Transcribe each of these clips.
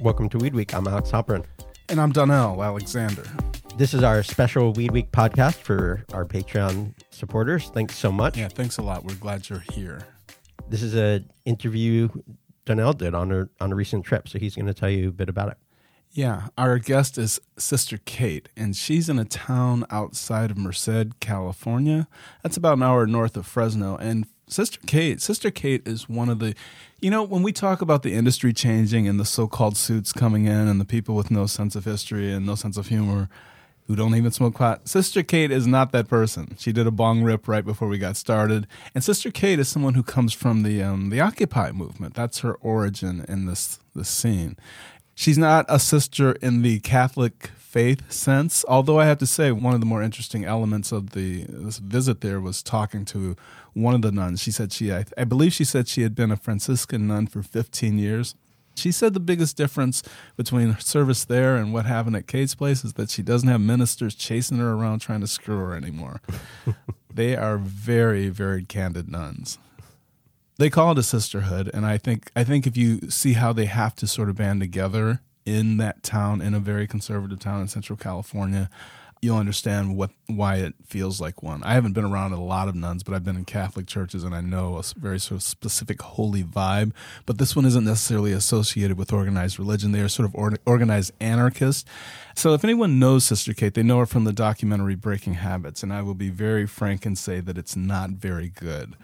Welcome to Weed Week. I'm Alex Halperin. And I'm Donnell Alexander. This is our special Weed Week podcast for our Patreon supporters. Thanks so much. Yeah, thanks a lot. We're glad you're here. This is an interview Donnell did on a on a recent trip, so he's going to tell you a bit about it. Yeah, our guest is Sister Kate, and she's in a town outside of Merced, California. That's about an hour north of Fresno. And Sister Kate, Sister Kate is one of the, you know, when we talk about the industry changing and the so called suits coming in and the people with no sense of history and no sense of humor who don't even smoke pot, Sister Kate is not that person. She did a bong rip right before we got started. And Sister Kate is someone who comes from the, um, the Occupy movement. That's her origin in this, this scene. She's not a sister in the Catholic faith sense. Although I have to say, one of the more interesting elements of the this visit there was talking to one of the nuns. She said she, I, I believe she said she had been a Franciscan nun for 15 years. She said the biggest difference between her service there and what happened at Kate's place is that she doesn't have ministers chasing her around trying to screw her anymore. they are very, very candid nuns. They call it a sisterhood, and I think I think if you see how they have to sort of band together in that town, in a very conservative town in Central California, you'll understand what why it feels like one. I haven't been around a lot of nuns, but I've been in Catholic churches and I know a very sort of specific holy vibe. But this one isn't necessarily associated with organized religion. They are sort of or- organized anarchists. So if anyone knows Sister Kate, they know her from the documentary Breaking Habits, and I will be very frank and say that it's not very good.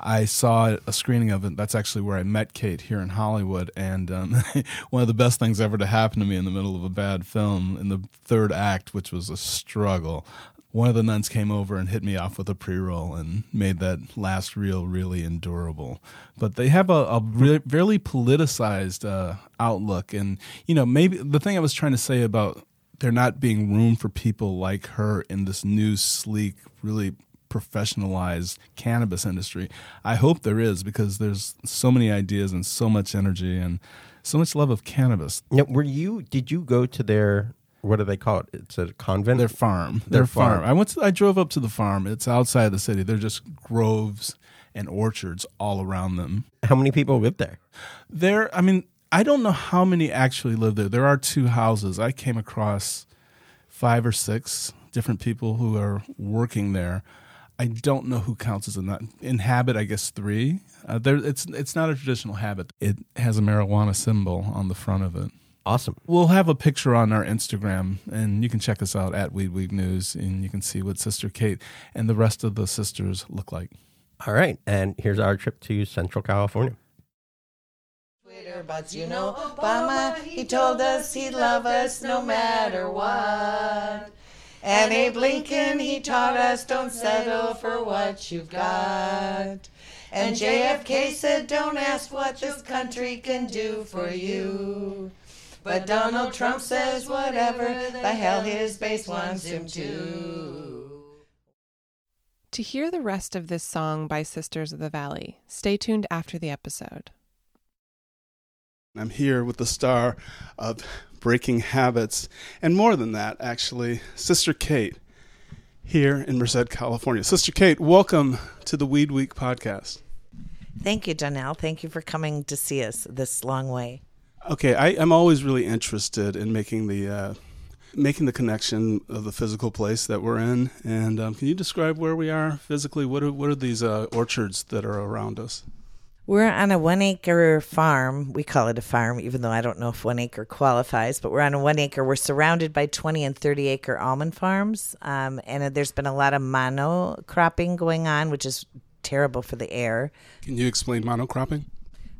I saw a screening of it. That's actually where I met Kate here in Hollywood. And um, one of the best things ever to happen to me in the middle of a bad film, in the third act, which was a struggle, one of the nuns came over and hit me off with a pre roll and made that last reel really endurable. But they have a, a re- really politicized uh, outlook. And, you know, maybe the thing I was trying to say about there not being room for people like her in this new, sleek, really professionalized cannabis industry. I hope there is because there's so many ideas and so much energy and so much love of cannabis. Now, were you? Did you go to their? What do they call it? It's a convent. Their farm. Their, their farm. farm. I went. To, I drove up to the farm. It's outside the city. They're just groves and orchards all around them. How many people live there? There. I mean, I don't know how many actually live there. There are two houses. I came across five or six different people who are working there. I don't know who counts as a nut. In habit, I guess three. Uh, there, it's it's not a traditional habit. It has a marijuana symbol on the front of it. Awesome. We'll have a picture on our Instagram, and you can check us out at Weed Week News, and you can see what Sister Kate and the rest of the sisters look like. All right, and here's our trip to Central California. Twitter, but you know Obama, he told us he'd love us no matter what. And Abe Lincoln, he taught us don't settle for what you've got. And JFK said don't ask what this country can do for you. But Donald Trump says whatever the hell his base wants him to. To hear the rest of this song by Sisters of the Valley, stay tuned after the episode. I'm here with the star of Breaking Habits, and more than that, actually, Sister Kate here in Merced, California. Sister Kate, welcome to the Weed Week podcast. Thank you, Donnell. Thank you for coming to see us this long way. Okay, I, am always really interested in making the uh, making the connection of the physical place that we're in. And um, can you describe where we are physically? What are what are these uh, orchards that are around us? We're on a one acre farm. We call it a farm, even though I don't know if one acre qualifies, but we're on a one acre. We're surrounded by 20 and 30 acre almond farms. Um, and there's been a lot of monocropping going on, which is terrible for the air. Can you explain monocropping?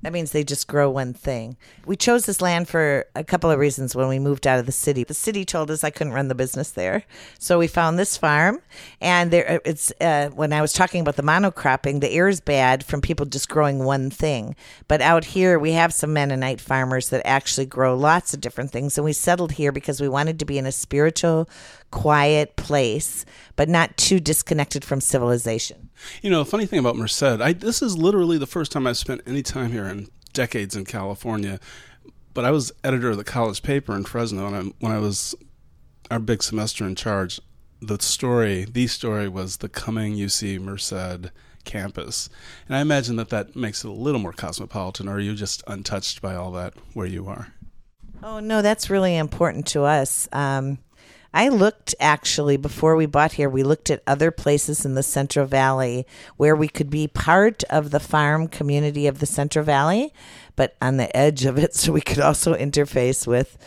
That means they just grow one thing. We chose this land for a couple of reasons when we moved out of the city. The city told us I couldn't run the business there. So we found this farm and there uh, it's uh, when I was talking about the monocropping, the air is bad from people just growing one thing. But out here we have some Mennonite farmers that actually grow lots of different things and we settled here because we wanted to be in a spiritual quiet place, but not too disconnected from civilization. You know, the funny thing about Merced, I, this is literally the first time I've spent any time here in decades in California. But I was editor of the college paper in Fresno, and I, when I was our big semester in charge, the story, the story was the coming UC Merced campus. And I imagine that that makes it a little more cosmopolitan, or are you just untouched by all that where you are? Oh, no, that's really important to us. Um, I looked actually before we bought here, we looked at other places in the Central Valley where we could be part of the farm community of the Central Valley, but on the edge of it, so we could also interface with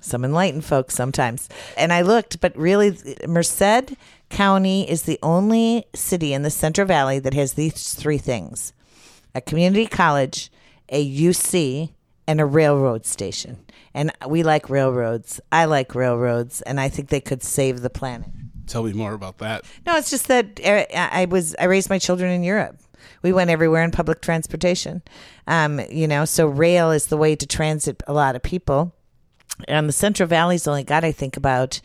some enlightened folks sometimes. And I looked, but really, Merced County is the only city in the Central Valley that has these three things a community college, a UC, and a railroad station. And we like railroads. I like railroads, and I think they could save the planet. Tell me more about that. No, it's just that uh, I was I raised my children in Europe. We went everywhere in public transportation. Um, you know, so rail is the way to transit a lot of people. And the Central Valley's only got, I think, about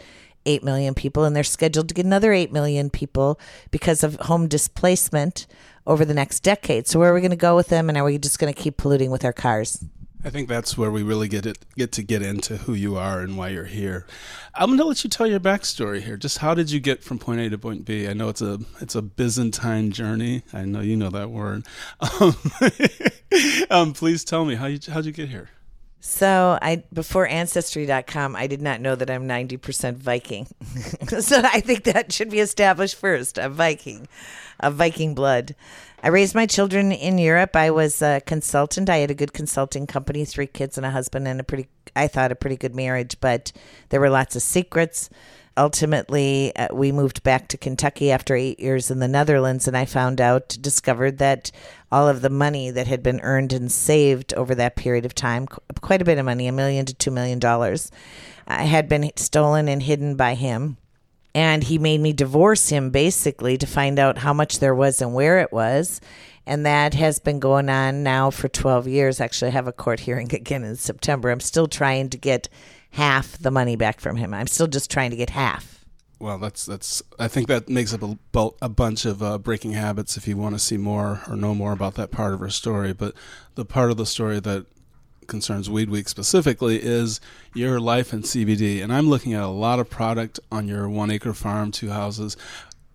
8 million people, and they're scheduled to get another 8 million people because of home displacement over the next decade. So, where are we going to go with them, and are we just going to keep polluting with our cars? I think that's where we really get it get to get into who you are and why you're here. I'm going to let you tell your backstory here. Just how did you get from point A to point B? I know it's a it's a Byzantine journey. I know you know that word. Um, um, please tell me how you how'd you get here? So I before ancestry.com I did not know that I'm 90% Viking. so I think that should be established first. A Viking. A Viking blood. I raised my children in Europe. I was a consultant. I had a good consulting company, three kids and a husband and a pretty I thought a pretty good marriage, but there were lots of secrets ultimately uh, we moved back to Kentucky after eight years in the Netherlands, and I found out, discovered that all of the money that had been earned and saved over that period of time, quite a bit of money, a million to two million dollars, uh, had been stolen and hidden by him. And he made me divorce him basically to find out how much there was and where it was. And that has been going on now for 12 years. Actually, I have a court hearing again in September. I'm still trying to get half the money back from him. I'm still just trying to get half. Well, that's that's. I think that makes up a, a bunch of uh, breaking habits. If you want to see more or know more about that part of her story, but the part of the story that concerns Weed Week specifically is your life in CBD. And I'm looking at a lot of product on your one acre farm, two houses.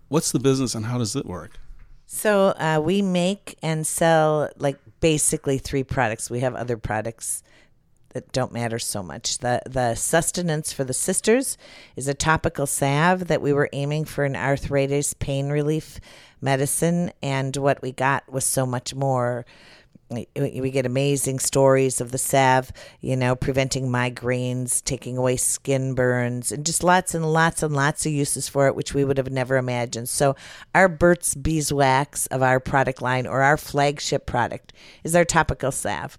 What's the business and how does it work? So uh, we make and sell like basically three products. We have other products that don't matter so much. The the sustenance for the sisters is a topical salve that we were aiming for an arthritis pain relief medicine, and what we got was so much more. We get amazing stories of the salve, you know, preventing migraines, taking away skin burns, and just lots and lots and lots of uses for it, which we would have never imagined. So, our Burt's Beeswax of our product line, or our flagship product, is our topical salve.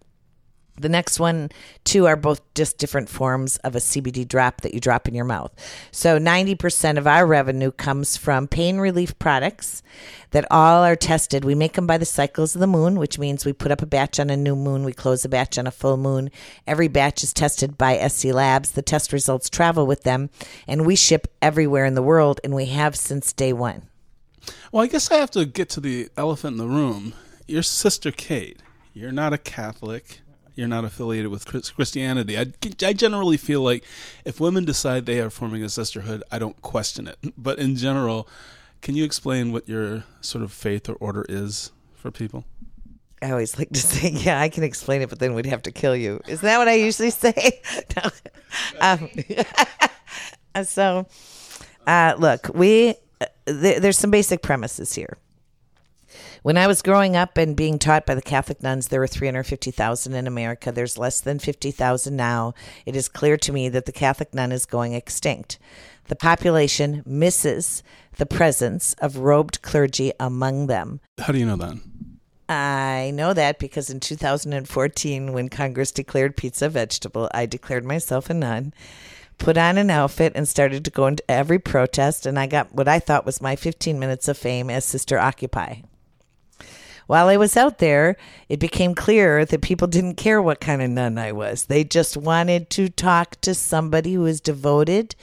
The next one, two, are both just different forms of a CBD drop that you drop in your mouth. So 90% of our revenue comes from pain relief products that all are tested. We make them by the cycles of the moon, which means we put up a batch on a new moon, we close a batch on a full moon. Every batch is tested by SC Labs. The test results travel with them, and we ship everywhere in the world, and we have since day one. Well, I guess I have to get to the elephant in the room. Your sister Kate, you're not a Catholic you're not affiliated with Christianity. I, I generally feel like if women decide they are forming a sisterhood, I don't question it. But in general, can you explain what your sort of faith or order is for people? I always like to say, yeah, I can explain it, but then we'd have to kill you. Isn't that what I usually say? um, so, uh, look, we uh, th- there's some basic premises here. When I was growing up and being taught by the Catholic nuns, there were 350,000 in America. There's less than 50,000 now. It is clear to me that the Catholic nun is going extinct. The population misses the presence of robed clergy among them. How do you know that? I know that because in 2014, when Congress declared pizza vegetable, I declared myself a nun, put on an outfit, and started to go into every protest. And I got what I thought was my 15 minutes of fame as Sister Occupy. While I was out there, it became clear that people didn't care what kind of nun I was. They just wanted to talk to somebody who was devoted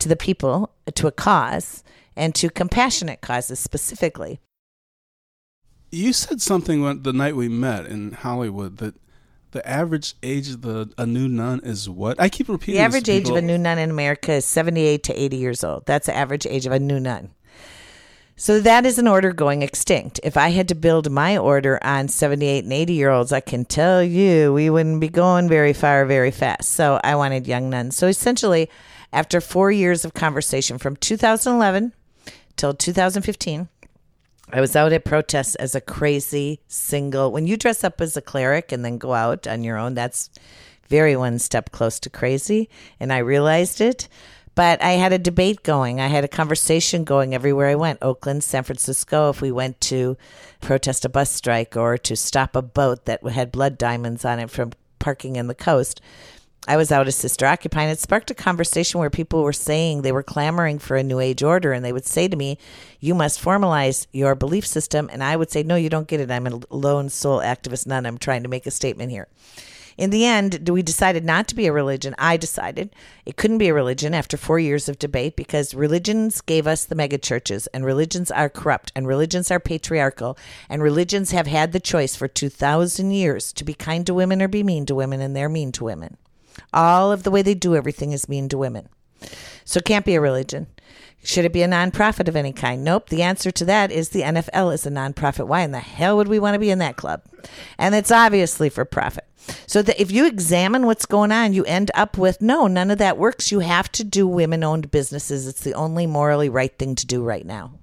to the people, to a cause, and to compassionate causes specifically. You said something the night we met in Hollywood that The average age of the a new nun is what? I keep repeating. The average age of a new nun in America is 78 to 80 years old. That's the average age of a new nun. So that is an order going extinct. If I had to build my order on 78 and 80 year olds, I can tell you we wouldn't be going very far very fast. So I wanted young nuns. So essentially, after four years of conversation from 2011 till 2015, I was out at protests as a crazy single. When you dress up as a cleric and then go out on your own, that's very one step close to crazy. And I realized it. But I had a debate going. I had a conversation going everywhere I went Oakland, San Francisco. If we went to protest a bus strike or to stop a boat that had blood diamonds on it from parking in the coast, I was out as Sister Occupy, and it sparked a conversation where people were saying they were clamoring for a New Age order, and they would say to me, You must formalize your belief system. And I would say, No, you don't get it. I'm a lone soul activist nun. I'm trying to make a statement here. In the end, we decided not to be a religion. I decided it couldn't be a religion after four years of debate because religions gave us the megachurches, and religions are corrupt, and religions are patriarchal, and religions have had the choice for 2,000 years to be kind to women or be mean to women, and they're mean to women. All of the way they do everything is mean to women. So it can't be a religion. Should it be a nonprofit of any kind? Nope. The answer to that is the NFL is a nonprofit. Why in the hell would we want to be in that club? And it's obviously for profit. So that if you examine what's going on, you end up with no, none of that works. You have to do women owned businesses. It's the only morally right thing to do right now.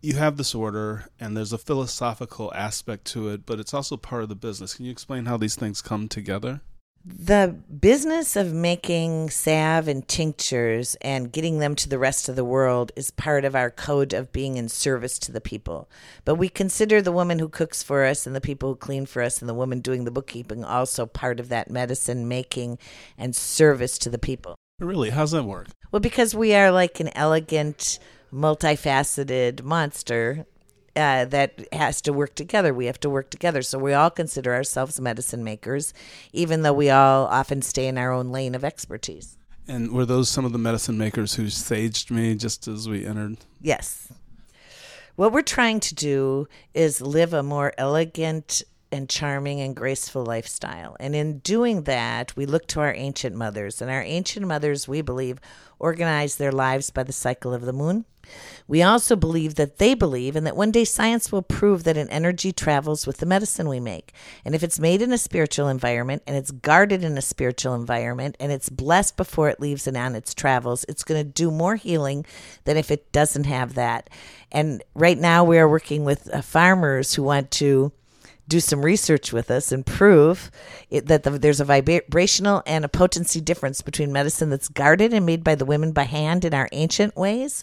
you have this order and there's a philosophical aspect to it, but it's also part of the business. Can you explain how these things come together? The business of making salve and tinctures and getting them to the rest of the world is part of our code of being in service to the people. But we consider the woman who cooks for us and the people who clean for us and the woman doing the bookkeeping also part of that medicine making and service to the people. Really, how's that work? Well, because we are like an elegant, multifaceted monster uh, that has to work together. We have to work together. So we all consider ourselves medicine makers, even though we all often stay in our own lane of expertise. And were those some of the medicine makers who saged me just as we entered? Yes. What we're trying to do is live a more elegant and charming and graceful lifestyle. And in doing that, we look to our ancient mothers. And our ancient mothers, we believe, organized their lives by the cycle of the moon. We also believe that they believe and that one day science will prove that an energy travels with the medicine we make. And if it's made in a spiritual environment and it's guarded in a spiritual environment and it's blessed before it leaves and on its travels, it's going to do more healing than if it doesn't have that. And right now we are working with uh, farmers who want to do some research with us and prove it, that the, there's a vibrational and a potency difference between medicine that's guarded and made by the women by hand in our ancient ways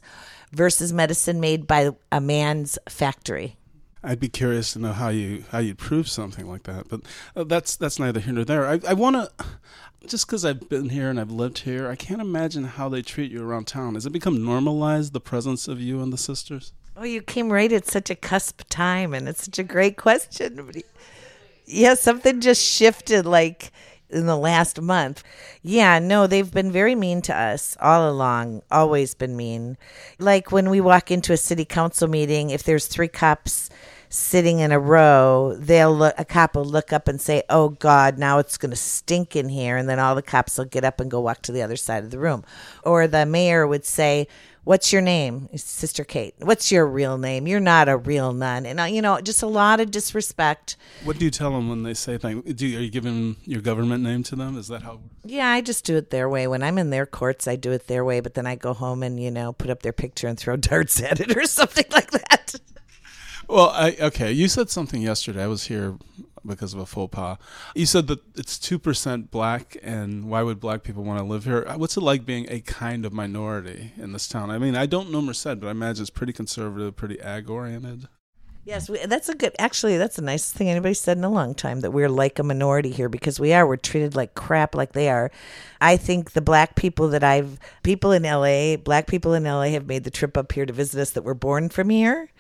versus medicine made by a man's factory. I'd be curious to know how you how you'd prove something like that, but uh, that's that's neither here nor there. I, I want to just because I've been here and I've lived here, I can't imagine how they treat you around town. Has it become normalized the presence of you and the sisters? Oh, you came right at such a cusp time, and it's such a great question. Yeah, something just shifted like in the last month. Yeah, no, they've been very mean to us all along, always been mean. Like when we walk into a city council meeting, if there's three cops sitting in a row, they'll look, a cop will look up and say, "Oh God, now it's going to stink in here," and then all the cops will get up and go walk to the other side of the room. Or the mayor would say, "What's your name, Sister Kate? What's your real name? You're not a real nun," and uh, you know, just a lot of disrespect. What do you tell them when they say things? Do you, are you giving your government name to them? Is that how? Yeah, I just do it their way. When I'm in their courts, I do it their way, but then I go home and you know put up their picture and throw darts at it or something like that. Well, I, okay. You said something yesterday. I was here because of a faux pas. You said that it's two percent black, and why would black people want to live here? Uh, what's it like being a kind of minority in this town? I mean, I don't know Merced, but I imagine it's pretty conservative, pretty ag oriented. Yes, we, that's a good. Actually, that's the nicest thing anybody said in a long time. That we're like a minority here because we are. We're treated like crap, like they are. I think the black people that I've people in LA, black people in LA have made the trip up here to visit us that were born from here,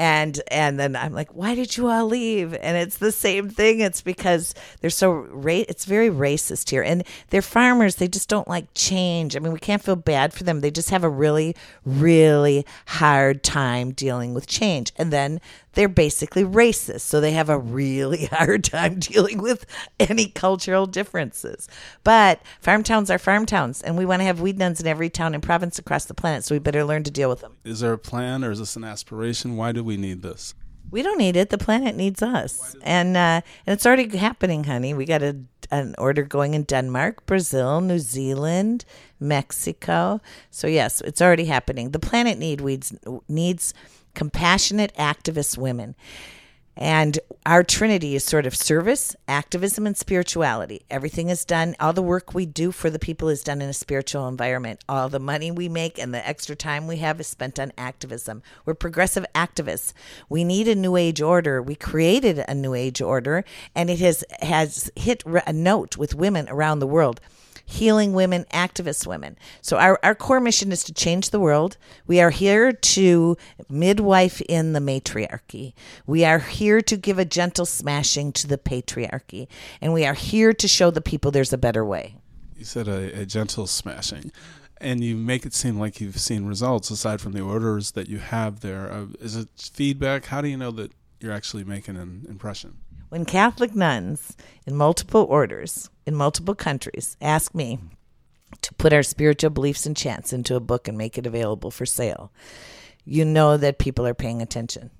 and and then I'm like, why did you all leave? And it's the same thing. It's because they're so ra- it's very racist here, and they're farmers. They just don't like change. I mean, we can't feel bad for them. They just have a really really hard time dealing with change, and then they're basically racist. So they have a really hard time dealing with any cultural differences. But farm towns are farm towns, and we want to have weed nuns in every town and province across the planet. So we better learn to deal with them. Is there a plan or is this an aspiration? Why do we need this? We don't need it. The planet needs us, and uh, and it's already happening, honey. We got a, an order going in Denmark, Brazil, New Zealand, Mexico. So yes, it's already happening. The planet need weeds needs compassionate activist women. And our trinity is sort of service, activism, and spirituality. Everything is done, all the work we do for the people is done in a spiritual environment. All the money we make and the extra time we have is spent on activism. We're progressive activists. We need a new age order. We created a new age order, and it has, has hit a note with women around the world healing women, activist women. So our, our core mission is to change the world. We are here to midwife in the matriarchy. We are here to give a gentle smashing to the patriarchy. And we are here to show the people there's a better way. You said a, a gentle smashing and you make it seem like you've seen results aside from the orders that you have there. Uh, is it feedback? How do you know that you're actually making an impression? When Catholic nuns in multiple orders, in multiple countries, ask me to put our spiritual beliefs and chants into a book and make it available for sale, you know that people are paying attention.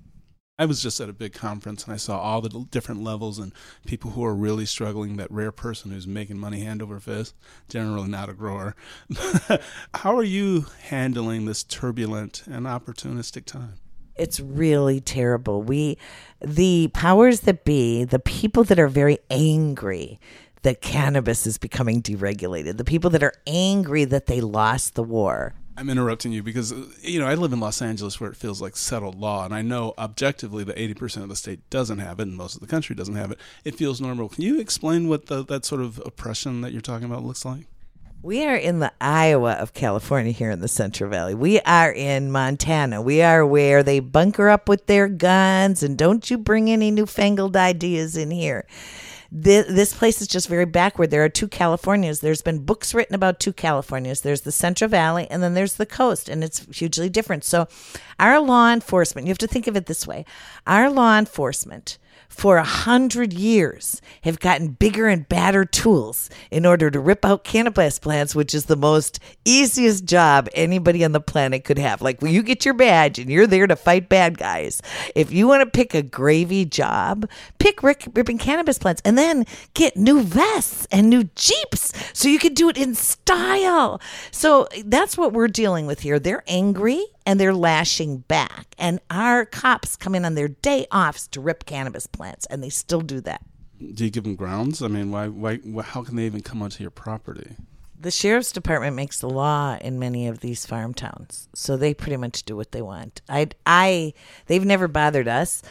I was just at a big conference and I saw all the different levels and people who are really struggling. That rare person who's making money hand over fist, generally not a grower. How are you handling this turbulent and opportunistic time? It's really terrible. We, the powers that be, the people that are very angry that cannabis is becoming deregulated, the people that are angry that they lost the war. I'm interrupting you because you know I live in Los Angeles where it feels like settled law, and I know objectively that 80% of the state doesn't have it, and most of the country doesn't have it. It feels normal. Can you explain what the, that sort of oppression that you're talking about looks like? We are in the Iowa of California here in the Central Valley. We are in Montana. We are where they bunker up with their guns and don't you bring any newfangled ideas in here. This, this place is just very backward. There are two Californias. There's been books written about two Californias. There's the Central Valley and then there's the coast, and it's hugely different. So, our law enforcement, you have to think of it this way our law enforcement for a hundred years have gotten bigger and badder tools in order to rip out cannabis plants, which is the most easiest job anybody on the planet could have. Like when you get your badge and you're there to fight bad guys, if you want to pick a gravy job, pick rip, ripping cannabis plants and then get new vests and new Jeeps so you can do it in style. So that's what we're dealing with here. They're angry and they're lashing back. And our cops come in on their day offs to rip cannabis plants, and they still do that. Do you give them grounds? I mean, why, why, how can they even come onto your property? The sheriff's department makes the law in many of these farm towns, so they pretty much do what they want. I, I, they've never bothered us.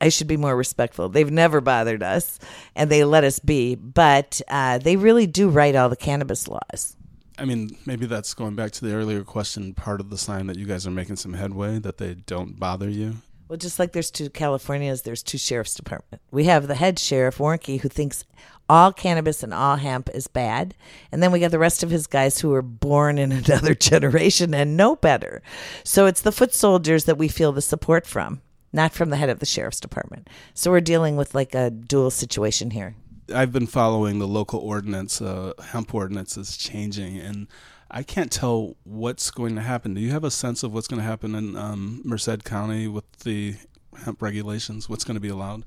I should be more respectful. They've never bothered us, and they let us be. But uh, they really do write all the cannabis laws. I mean, maybe that's going back to the earlier question. Part of the sign that you guys are making some headway that they don't bother you. Well, just like there's two Californias, there's two sheriff's department. We have the head sheriff Warnke who thinks all cannabis and all hemp is bad, and then we got the rest of his guys who were born in another generation and know better. So it's the foot soldiers that we feel the support from, not from the head of the sheriff's department. So we're dealing with like a dual situation here. I've been following the local ordinance, uh, hemp ordinance is changing, and I can't tell what's going to happen. Do you have a sense of what's going to happen in um, Merced County with the hemp regulations? What's going to be allowed?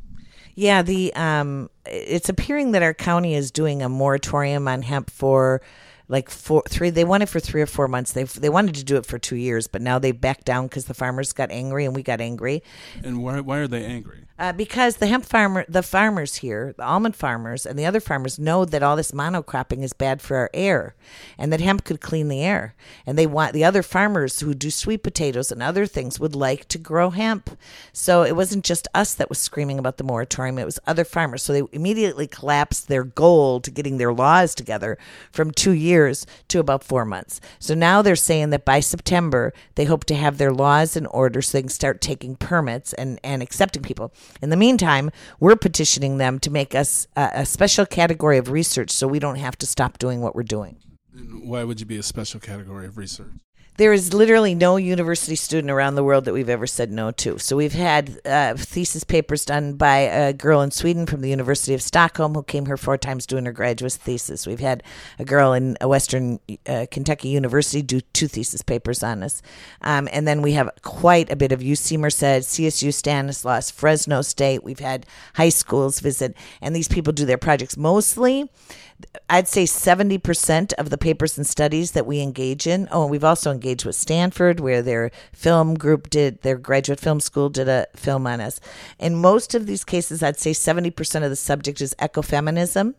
Yeah, the um, it's appearing that our county is doing a moratorium on hemp for like four, three. They wanted for three or four months. They they wanted to do it for two years, but now they backed down because the farmers got angry and we got angry. And why why are they angry? Uh, because the hemp farmer, the farmers here, the almond farmers and the other farmers know that all this monocropping is bad for our air and that hemp could clean the air. And they want the other farmers who do sweet potatoes and other things would like to grow hemp. So it wasn't just us that was screaming about the moratorium, it was other farmers. So they immediately collapsed their goal to getting their laws together from two years to about four months. So now they're saying that by September, they hope to have their laws in order so they can start taking permits and, and accepting people. In the meantime, we're petitioning them to make us a, a special category of research so we don't have to stop doing what we're doing. Why would you be a special category of research? There is literally no university student around the world that we've ever said no to. So we've had uh, thesis papers done by a girl in Sweden from the University of Stockholm who came here four times doing her graduate thesis. We've had a girl in a Western uh, Kentucky University do two thesis papers on us. Um, and then we have quite a bit of UC Merced, CSU Stanislaus, Fresno State. We've had high schools visit, and these people do their projects mostly I'd say 70% of the papers and studies that we engage in. Oh, and we've also engaged with Stanford, where their film group did, their graduate film school did a film on us. In most of these cases, I'd say 70% of the subject is ecofeminism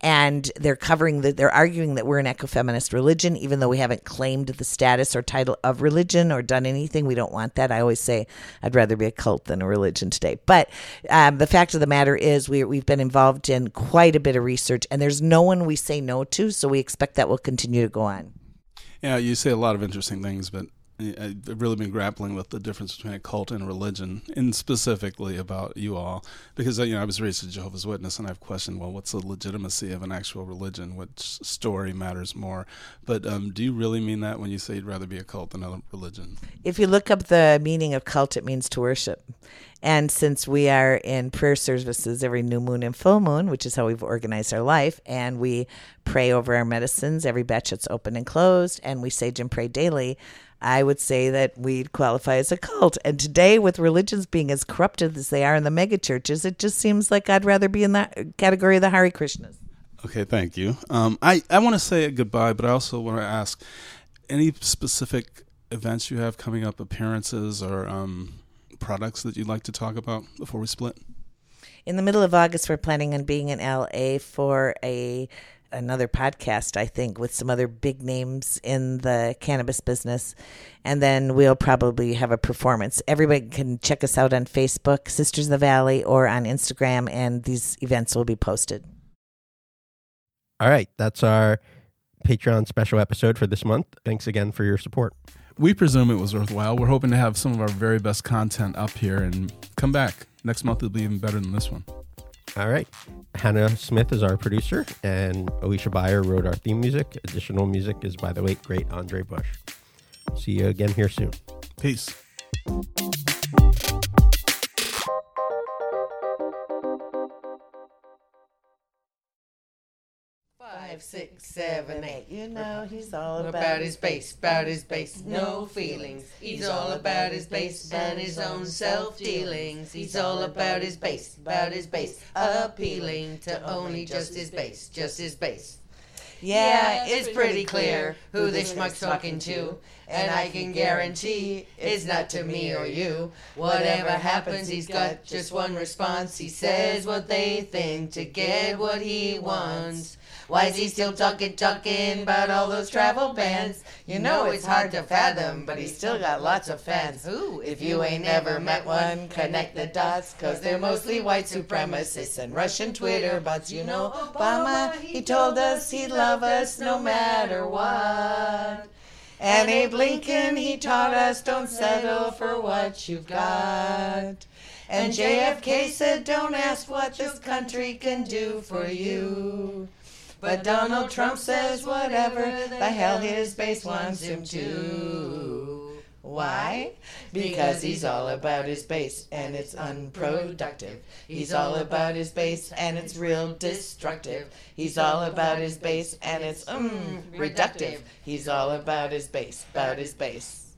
and they're covering that they're arguing that we're an ecofeminist religion even though we haven't claimed the status or title of religion or done anything. We don't want that. I always say i'd rather be a cult than a religion today. But um, the fact of the matter is we, we've been involved in quite a bit of research and there's no one we say no to so we expect that will continue to go on yeah you say a lot of interesting things but I've really been grappling with the difference between a cult and a religion, and specifically about you all, because you know I was raised a Jehovah's Witness, and I've questioned, well, what's the legitimacy of an actual religion? Which story matters more? But um, do you really mean that when you say you'd rather be a cult than a religion? If you look up the meaning of cult, it means to worship. And since we are in prayer services every new moon and full moon, which is how we've organized our life, and we pray over our medicines every batch that's open and closed, and we sage and pray daily, I would say that we'd qualify as a cult. And today, with religions being as corrupted as they are in the megachurches, it just seems like I'd rather be in that category of the Hare Krishnas. Okay, thank you. Um, I, I want to say goodbye, but I also want to ask any specific events you have coming up, appearances or um, products that you'd like to talk about before we split? In the middle of August, we're planning on being in LA for a another podcast, I think, with some other big names in the cannabis business. And then we'll probably have a performance. Everybody can check us out on Facebook, Sisters of the Valley, or on Instagram, and these events will be posted. All right. That's our Patreon special episode for this month. Thanks again for your support. We presume it was worthwhile. We're hoping to have some of our very best content up here and come back. Next month it'll be even better than this one. All right. Hannah Smith is our producer, and Alicia Beyer wrote our theme music. Additional music is by the late, great Andre Bush. See you again here soon. Peace. Five, six, seven, eight. You know he's all about his base, about his base, no feelings. He's all about his base and his own self dealings. He's all about his base, about his base, appealing to only just his base, just his base. Yeah, it's pretty clear who this schmuck's talking to, and I can guarantee it's not to me or you. Whatever happens, he's got just one response. He says what they think to get what he wants. Why is he still talking, talking about all those travel bans? You know it's hard to fathom, but he's still got lots of fans. Ooh, if you ain't never met one, connect the dots, cause they're mostly white supremacists and Russian Twitter bots. You know, Obama, he told us he'd love us no matter what. And Abe Lincoln, he taught us don't settle for what you've got. And JFK said, don't ask what this country can do for you. But Donald Trump says whatever the hell his base wants him to. Why? Because he's all about his base and it's unproductive. He's all about his base and it's real destructive. He's all about his base and it's um reductive. He's all about his base, about his base.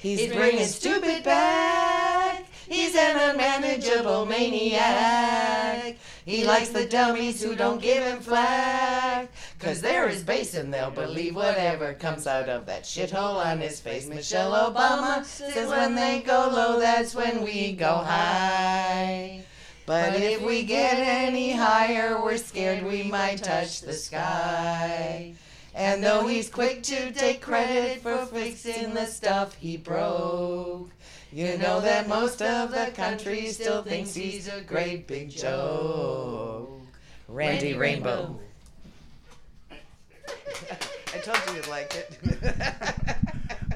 He's bringing stupid back. He's an unmanageable maniac. He likes the dummies who don't give him flack. Cause they're his base and they'll believe whatever comes out of that shithole on his face. Michelle Obama says when they go low, that's when we go high. But if we get any higher, we're scared we might touch the sky. And though he's quick to take credit for fixing the stuff he broke, you know that most of the country still thinks he's a great big joke. Randy Rainbow. I told you you'd like it.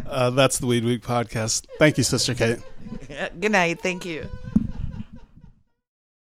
Uh, that's the Weed Week podcast. Thank you, Sister Kate. Good night. Thank you.